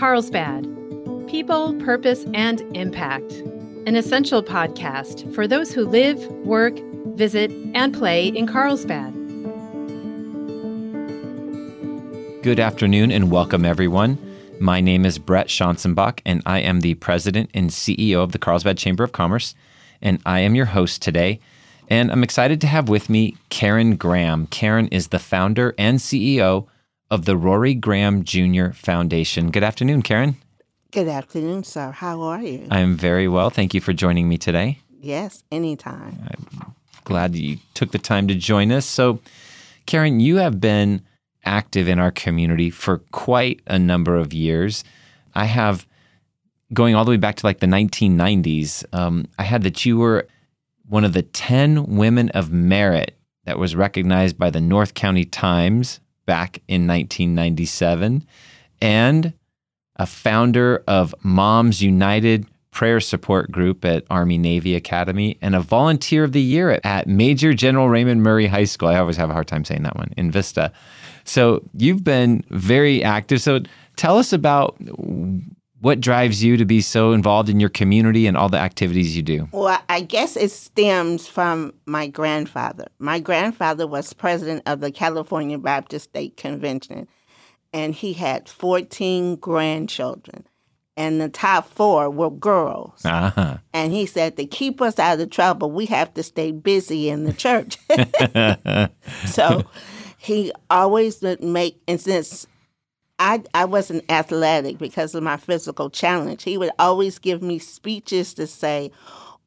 Carlsbad People, Purpose, and Impact, an essential podcast for those who live, work, visit, and play in Carlsbad. Good afternoon and welcome, everyone. My name is Brett Schanzenbach, and I am the president and CEO of the Carlsbad Chamber of Commerce, and I am your host today. And I'm excited to have with me Karen Graham. Karen is the founder and CEO of the Rory Graham Jr. Foundation. Good afternoon, Karen. Good afternoon, sir. How are you? I'm very well. Thank you for joining me today. Yes, anytime. I'm glad you took the time to join us. So, Karen, you have been active in our community for quite a number of years. I have going all the way back to like the 1990s. Um, I had that you were one of the 10 women of merit that was recognized by the North County Times back in 1997, and a founder of Moms United Prayer Support Group at Army Navy Academy, and a volunteer of the year at, Major General Raymond Murray High School. I always have a hard time saying that one in Vista. So you've been very active. So tell us about what drives you to be so involved in your community and all the activities you do? Well, I guess it stems from my grandfather. My grandfather was president of the California Baptist State Convention, and he had 14 grandchildren. And the top four were girls. Uh-huh. And he said, to keep us out of trouble, we have to stay busy in the church. so he always would make, and since I, I wasn't athletic because of my physical challenge. He would always give me speeches to say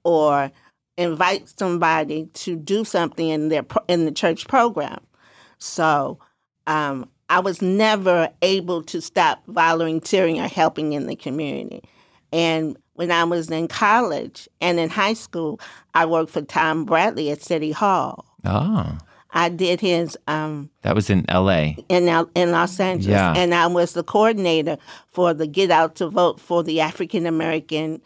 or invite somebody to do something in their in the church program. So um, I was never able to stop volunteering or helping in the community. And when I was in college and in high school, I worked for Tom Bradley at City Hall. Oh. I did his. Um, that was in L.A. In in Los Angeles, yeah. and I was the coordinator for the Get Out to Vote for the African American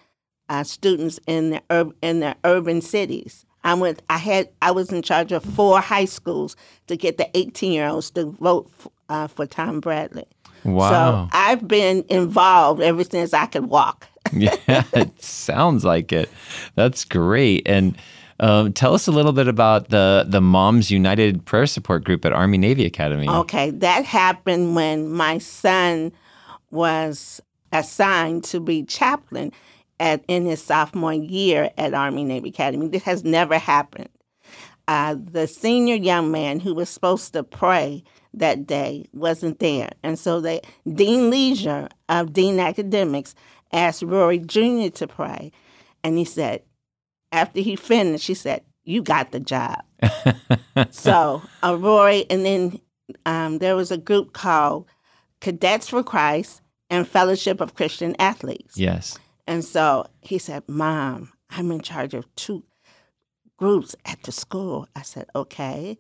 uh, students in the ur- in the urban cities. I went. I had. I was in charge of four high schools to get the 18 year olds to vote f- uh, for Tom Bradley. Wow. So I've been involved ever since I could walk. yeah, it sounds like it. That's great. And um, tell us a little bit about the the Moms United Prayer Support Group at Army Navy Academy. Okay, that happened when my son was assigned to be chaplain at in his sophomore year at Army Navy Academy. This has never happened. Uh, the senior young man who was supposed to pray that day wasn't there, and so they Dean Leisure of Dean Academics asked Rory Jr. to pray, and he said, after he finished, she said, "You got the job." so uh, Rory, and then um, there was a group called Cadets for Christ and Fellowship of Christian Athletes. Yes. And so he said, "Mom, I'm in charge of two groups at the school." I said, "Okay."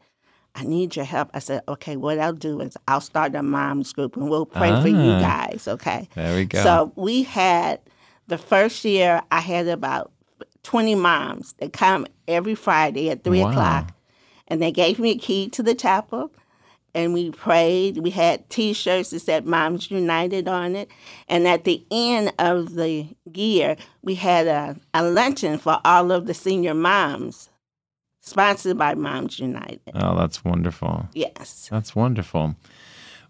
I need your help. I said, okay, what I'll do is I'll start a mom's group and we'll pray ah, for you guys. Okay. There we go. So we had the first year, I had about 20 moms that come every Friday at 3 wow. o'clock. And they gave me a key to the chapel. And we prayed. We had t shirts that said Moms United on it. And at the end of the year, we had a, a luncheon for all of the senior moms, sponsored by Moms United. Oh, that's wonderful. Yes. That's wonderful.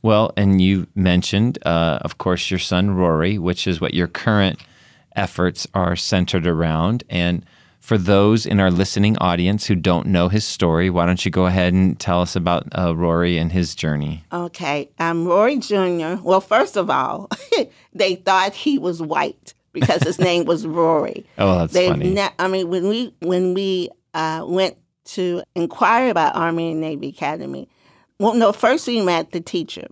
Well, and you mentioned, uh, of course, your son Rory, which is what your current efforts are centered around. And for those in our listening audience who don't know his story, why don't you go ahead and tell us about uh, Rory and his journey? Okay. Um, Rory Jr., well, first of all, they thought he was white because his name was Rory. Oh, that's They've funny. Ne- I mean, when we when we uh, went to inquire about Army and Navy Academy, well, no, first we met the teacher,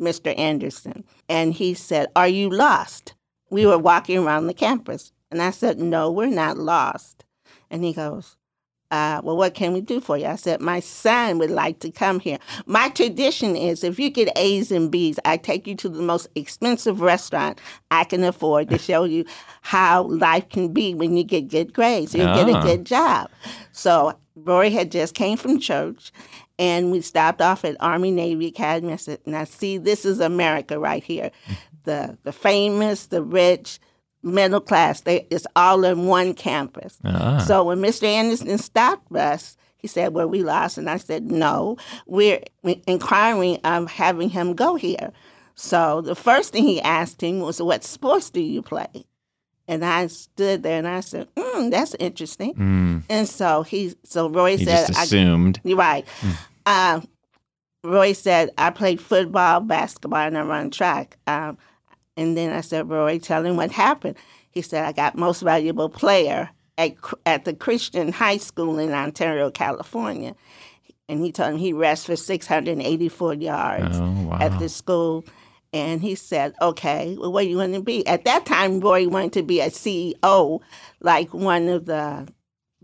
Mr. Anderson, and he said, "Are you lost?" We were walking around the campus. And I said, No, we're not lost. And he goes, uh, well, what can we do for you? I said, my son would like to come here. My tradition is if you get A's and B's, I take you to the most expensive restaurant I can afford to show you how life can be when you get good grades. You get a ah. good job. So Rory had just came from church, and we stopped off at Army Navy Academy. I said, now see, this is America right here. The the famous, the rich, middle class. They it's all in one campus. Ah. So when Mr. Anderson stopped us, he said, "Were we lost?" And I said, "No, we're inquiring of having him go here." So the first thing he asked him was, "What sports do you play?" And I stood there and I said, mm, "That's interesting." Mm. And so he, so Roy He said, just I, assumed. you're right. Uh, Roy said, I played football, basketball, and I run track. Um, and then I said, Roy, tell him what happened. He said, I got most valuable player at, at the Christian High School in Ontario, California. And he told him he rushed for 684 yards Oh, wow. at the school. And he said, okay, well, what are you going to be? At that time, Roy wanted to be a CEO, like one of the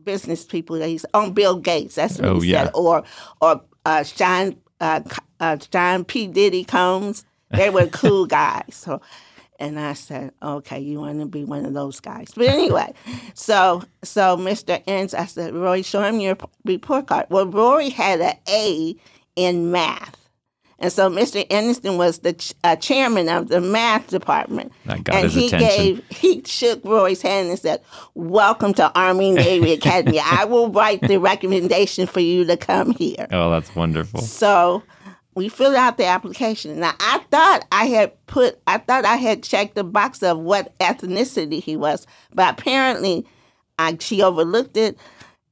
business people that he's on Bill Gates. That's what Oh, he yeah. said. Or, or uh, Sean, uh, uh, John P. Diddy Combs. They were cool guys. So, and I said, okay, you want to be one of those guys. But anyway, so so Mr. Ince, I said, Roy, show him your report card. Well, Rory had an A in math. And so Mr. Anderson was the ch- uh, chairman of the math department. And his he attention. gave, he shook Roy's hand and said, Welcome to Army Navy Academy. I will write the recommendation for you to come here. Oh, that's wonderful. So we filled out the application. Now I thought I had put, I thought I had checked the box of what ethnicity he was, but apparently, I, she overlooked it,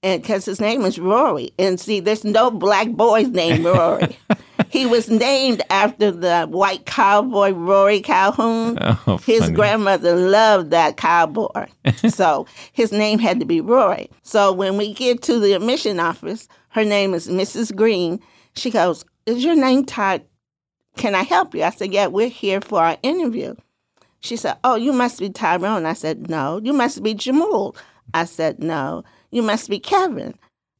and because his name is Rory, and see, there's no black boys named Rory. he was named after the white cowboy Rory Calhoun. Oh, His grandmother loved that cowboy. so his name had to be Rory. So when we get to the admission office, her name is Mrs. Green. She goes, Is your name Todd? Can I help you? I said, Yeah, we're here for our interview. She said, Oh, you must be Tyrone. I said, No. You must be Jamal. I said, No. You must be Kevin.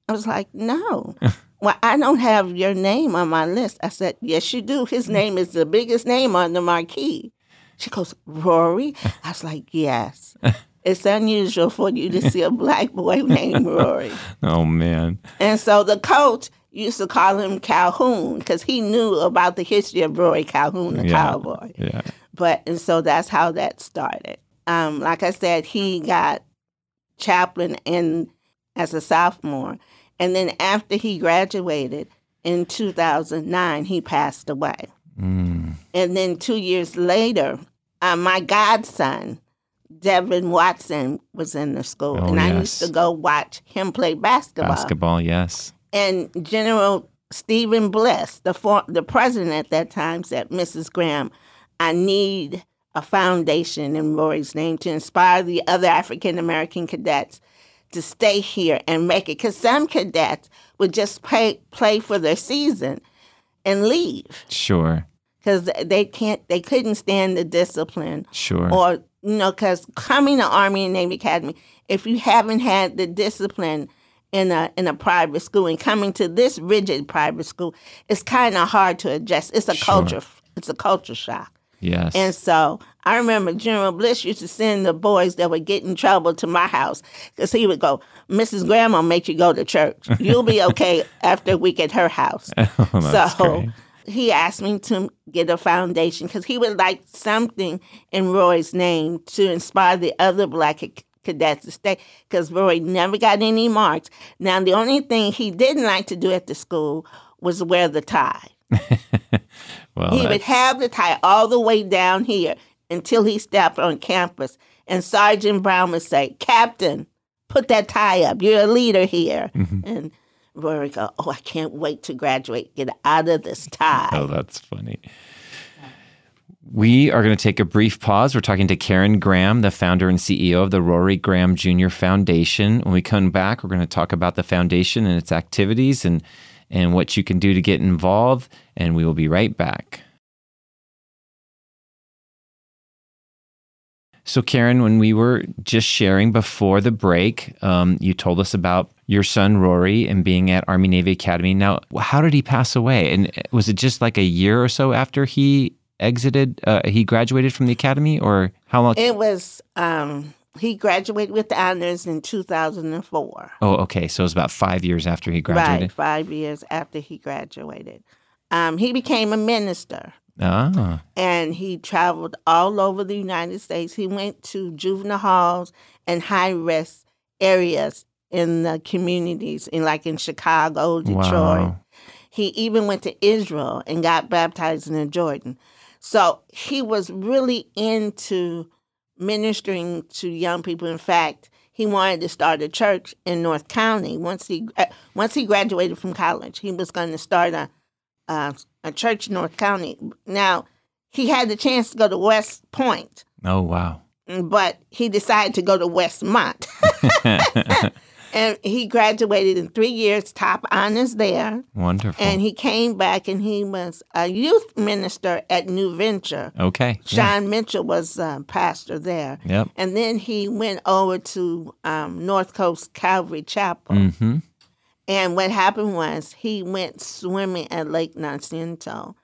I was like, No. well, I don't have your name on my list. I said, Yes, you do. His mm. name is the biggest name on the marquee. She goes, Rory? I was like, Yes. It's unusual for you to see a black boy named Rory. Oh, man. And so the coach used to call him Calhoun because he knew about the history of Roy Calhoun, the Yeah. cowboy. Yeah. But and so that's how that started. Um, like I said, he got chaplain in as a sophomore, and then after he graduated in 2009, he passed away. Mm. And then two years later, uh, my godson, Devin Watson, was in the school, Oh, and I yes. used to go watch him play basketball. Basketball, yes. And General Stephen Bliss, the for, the president at that time, said, "Mrs. Graham, I need a foundation in Rory's name to inspire the other African American cadets to stay here and make it. Because some cadets would just play play for their season and leave Sure. because they can't, they couldn't stand the discipline Sure. or you know, because coming to Army and Navy Academy, if you haven't had the discipline in a in a private school and coming to this rigid private school, it's kind of hard to adjust. It's a Sure. culture. It's a culture shock. yes. And so I remember General Bliss used to send the boys that would get in trouble to my house because he would go, Mrs. Grandma make you go to church. You'll be okay after a week at her house. oh, so great. he asked me to get a foundation because he would like something in Roy's name to inspire the other black cadets to stay because Roy never got any marks. Now, the only thing he didn't like to do at the school was wear the tie. Well, He would have the tie all the way down here until he stepped on campus. And Sergeant Brown would say, Captain, put that tie up. You're a leader here. Mm-hmm. And Roy would go, Oh, I can't wait to graduate. Get out of this tie. Oh, that's funny. We are going to take a brief pause. We're talking to Karen Graham, the founder and CEO of the Rory Graham Jr. Foundation. When we come back, we're going to talk about the foundation and its activities and, and what you can do to get involved. And we will be right back. So, Karen, when we were just sharing before the break, um, you told us about your son Rory and being at Army Navy Academy. Now, how did he pass away? And was it just like a year or so after he exited? Uh, he graduated from the academy, or how long? It was, um, he graduated with honors in 2004. oh, okay. So it was about five years after he graduated. Right, five years after he graduated. Um, he became a minister Ah, and he traveled all over the United States. He went to juvenile halls and high risk areas in the communities, in like in Chicago, Detroit. wow. He even went to Israel and got baptized in Jordan. So he was really into ministering to young people. In fact, he wanted to start a church in North County. Once he uh, once he graduated from college, he was going to start a uh, a church in North County. Now he had the chance to go to West Point, Oh, wow. but he decided to go to Westmont. and he graduated in three years, top honors there. Wonderful. And he came back and he was a youth minister at New Venture. okay. Yeah. Sean Mitchell was uh, pastor there. Yep. And then he went over to um, North Coast Calvary Chapel. Mm-hmm. And what happened was he went swimming at Lake Nacimiento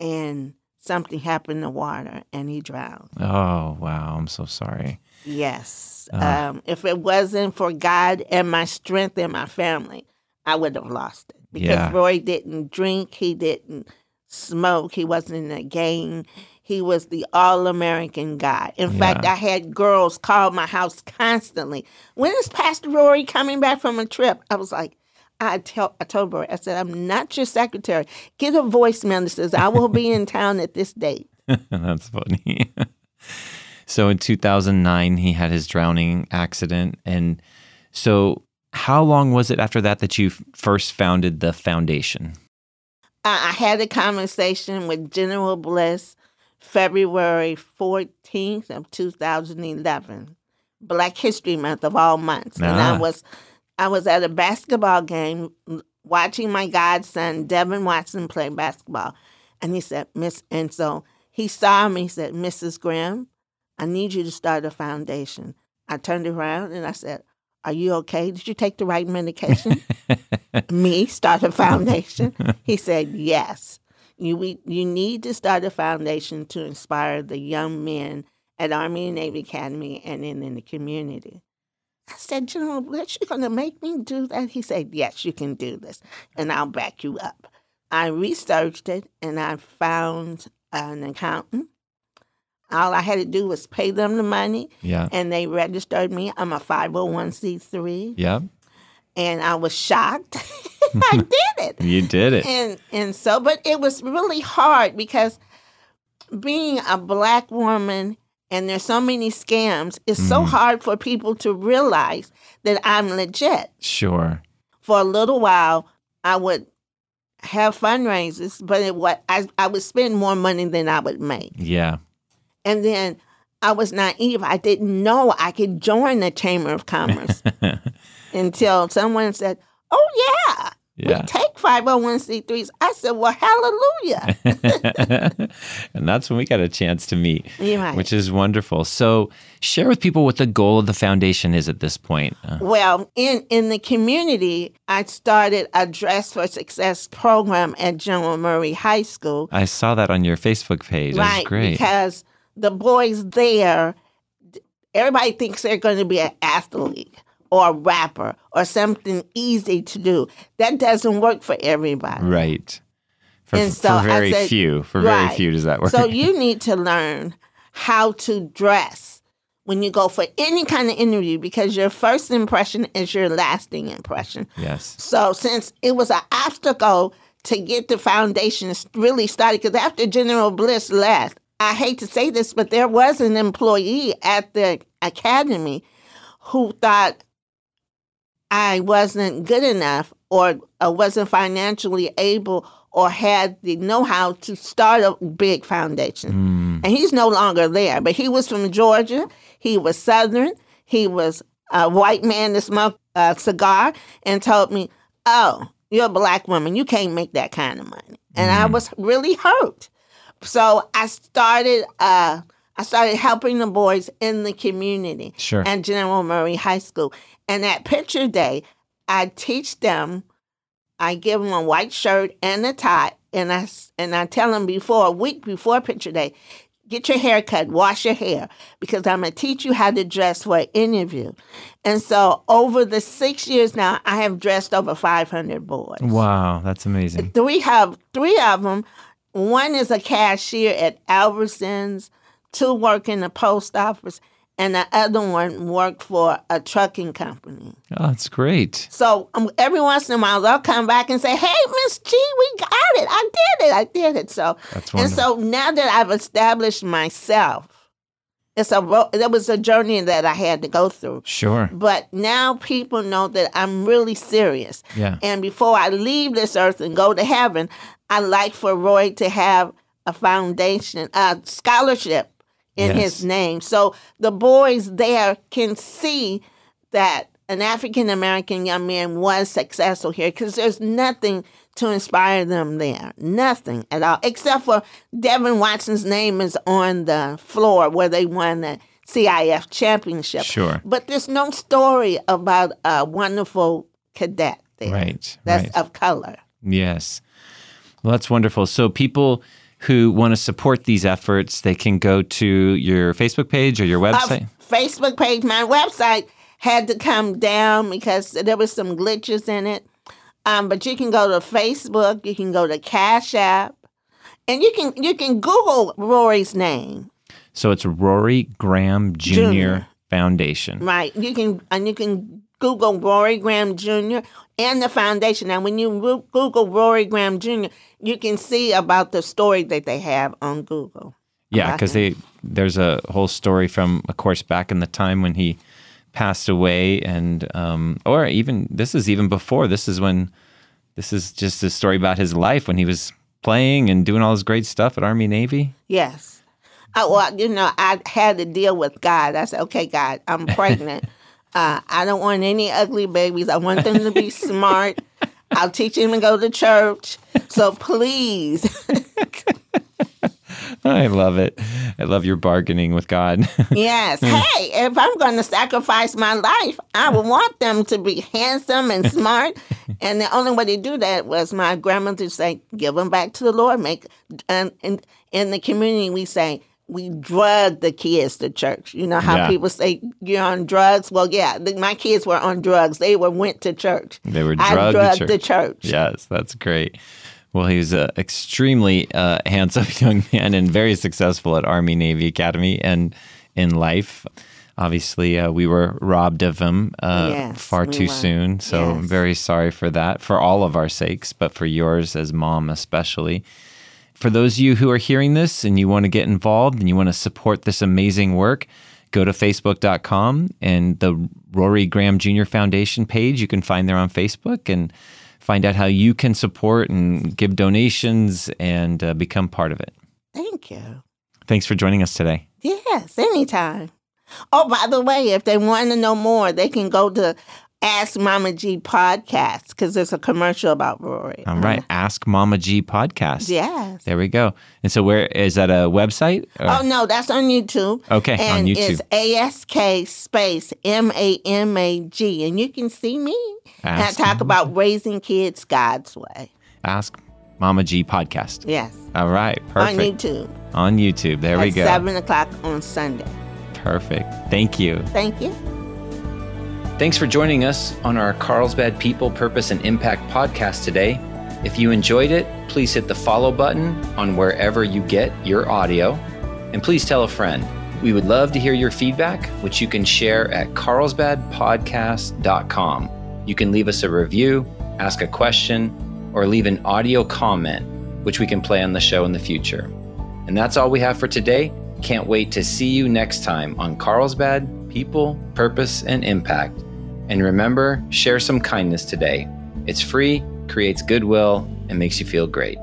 and something happened in the water and he drowned. Oh, wow. I'm so sorry. Yes. Ah. Um, if it wasn't for God and my strength and my family, I would have lost it. Because Yeah. Roy didn't drink, he didn't smoke, he wasn't in a gang. He was the all American guy. In fact, I had girls call my house constantly. When is Pastor Rory coming back from a trip? I was like, I tell I told Rory, I said, I'm not your secretary. Get a voicemail that says I will be in town at this date. That's funny. so in 2009, he had his drowning accident. And so, how long was it after that that you first founded the foundation? I had a conversation with General Bliss February 14th of 2011, Black History Month of all months. And Ah. I was I was at a basketball game watching my godson Devin Watson play basketball. And he said, Miss and so he saw me, he said, Mrs. Graham, I need you to start a foundation. I turned around and I said, Are you okay? Did you take the right medication? me start a foundation? He said, Yes. You we, you need to start a foundation to inspire the young men at Army and Navy Academy and in, in the community. I said, General Bliss, you're gonna make me do that? He said, Yes, you can do this, and I'll back you up. I researched it and I found an accountant. All I had to do was pay them the money Yeah. and they registered me. I'm a 501c3 Yep. and I was shocked. I did it. You did it. And and so but it was really hard because being a black woman and there's so many scams, it's so Mhm. hard for people to realize that I'm legit. Sure. For a little while, I would have fundraisers, but it what I, I would spend more money than I would make. Yeah. And then I was naive. I didn't know I could join the Chamber of Commerce until someone said, Oh, yeah, yeah. we take 501c3s. I said, Well, hallelujah. and that's when we got a chance to meet, right. which is wonderful. So, share with people what the goal of the foundation is at this point. Uh, Well, in, in the community, I started a Dress for Success program at General Murray High School. I saw that on your Facebook page. That's right, great. because the boys there, everybody thinks they're going to be an athlete or a rapper or something easy to do. That doesn't work for everybody. right. For, And for so I very said- few. For very few does that work. So you need to learn how to dress when you go for any kind of interview because your first impression is your lasting impression. yes. So since it was an obstacle to get the foundation really started, because after General Bliss left, I hate to say this, but there was an employee at the academy who thought I wasn't good enough or, or wasn't financially able or had the know-how to start a big foundation. Mm, And he's no longer there, but he was from Georgia. He was Southern. He was a white man that smoked a cigar and told me, Oh, you're a black woman. You can't make that kind of money. And I Mm. was really hurt. So I started uh, I started helping the boys in the community sure. at General Murray High School. And at picture day, I teach them, I give them a white shirt and a tie, and I, and I tell them before, a week before picture day, get your hair cut, wash your hair, because I'm going to teach you how to dress for an interview. And so over the six years now, I have dressed over 500 boys. wow. That's amazing. Three have three of them one is a cashier at Albertsons, two work in the post office, and the other one worked for a trucking company. Oh, that's great. So um, every once in a while, they'll come back and say, "Hey, Miss G, we got it. I did it. I did it." So That's and so now that I've established myself, it's a it was a journey that I had to go through. Sure. But now people know that I'm really serious. Yeah. And before I leave this earth and go to heaven, I like for Roy to have a foundation, a scholarship in Yes. his name. So the boys there can see that an African American young man was successful here because there's nothing to inspire them there. Nothing at all. Except for Devin Watson's name is on the floor where they won the CIF championship. Sure. But there's no story about a wonderful cadet there. Right. That's right. of color. Yes. Well, that's wonderful. So people who want to support these efforts, they can go to your Facebook page or your Our website. Facebook page, my website had to come down because there was some glitches in it. Um, but you can go to Facebook, you can go to Cash App, and you can you can Google Rory's name. So it's Rory Graham Jr. Jr. Foundation. Right. You can and you can Google Rory Graham Jr. and the foundation. Now, when you Google Rory Graham Jr., you can see about the story that they have on Google. Yeah, because they there's a whole story from, of course, back in the time when he passed away, and um, or even this is even before. This is when this is just a story about his life when he was playing and doing all his great stuff at Army Navy. Yes. I, well, you know, I had to deal with God. I said, okay, God, I'm pregnant. uh, I don't want any ugly babies. I want them to be smart. I'll teach them to go to church. So please. I love it. I love your bargaining with God. Yes. Hey, if I'm going to sacrifice my life, I would want them to be handsome and smart. and the only way to do that was my grandmother say, "Give them back to the Lord." Make and in, in the community we say we drug the kids to church. You know how Yeah. people say you're on drugs. Well, yeah, th- my kids were on drugs. They were went to church. they were I drugged drugged to the church. church. Yes, that's great. Well, he was an extremely uh, handsome young man and very successful at Army Navy Academy and in life. Obviously, uh, we were robbed of him uh, Yes, far we too were. soon. So I'm very sorry for that, for all of our sakes, but for yours as mom especially. For those of you who are hearing this and you want to get involved and you want to support this amazing work, go to facebook.com and the Rory Graham Jr. Foundation page. You can find there on Facebook and find out how you can support and give donations and uh, become part of it. Thank you. Thanks for joining us today. Yes, anytime. Oh, by the way, if they want to know more, they can go to Ask Mama G podcast because there's a commercial about Rory. All right. Uh-huh. Ask Mama G podcast. Yes. There we go. And so, where is that a website? or- Oh no, that's on YouTube. Okay, on and YouTube. it's ASK space M A M A G, and you can see me. and I talk about raising kids God's way. Ask Mama G podcast. Yes, All right. Perfect. On YouTube On YouTube. There we go. seven o'clock on Sunday. Perfect. Thank you. Thank you. Thanks for joining us on our Carlsbad People, Purpose, and Impact podcast today. If you enjoyed it, please hit the follow button on wherever you get your audio. And please tell a friend. We would love to hear your feedback, which you can share at carlsbadpodcast.com. You can leave us a review, ask a question, or leave an audio comment, which we can play on the show in the future. And that's all we have for today. Can't wait to see you next time on Carlsbad People, Purpose, and Impact. And remember, share some kindness today. It's free, creates goodwill, and makes you feel great.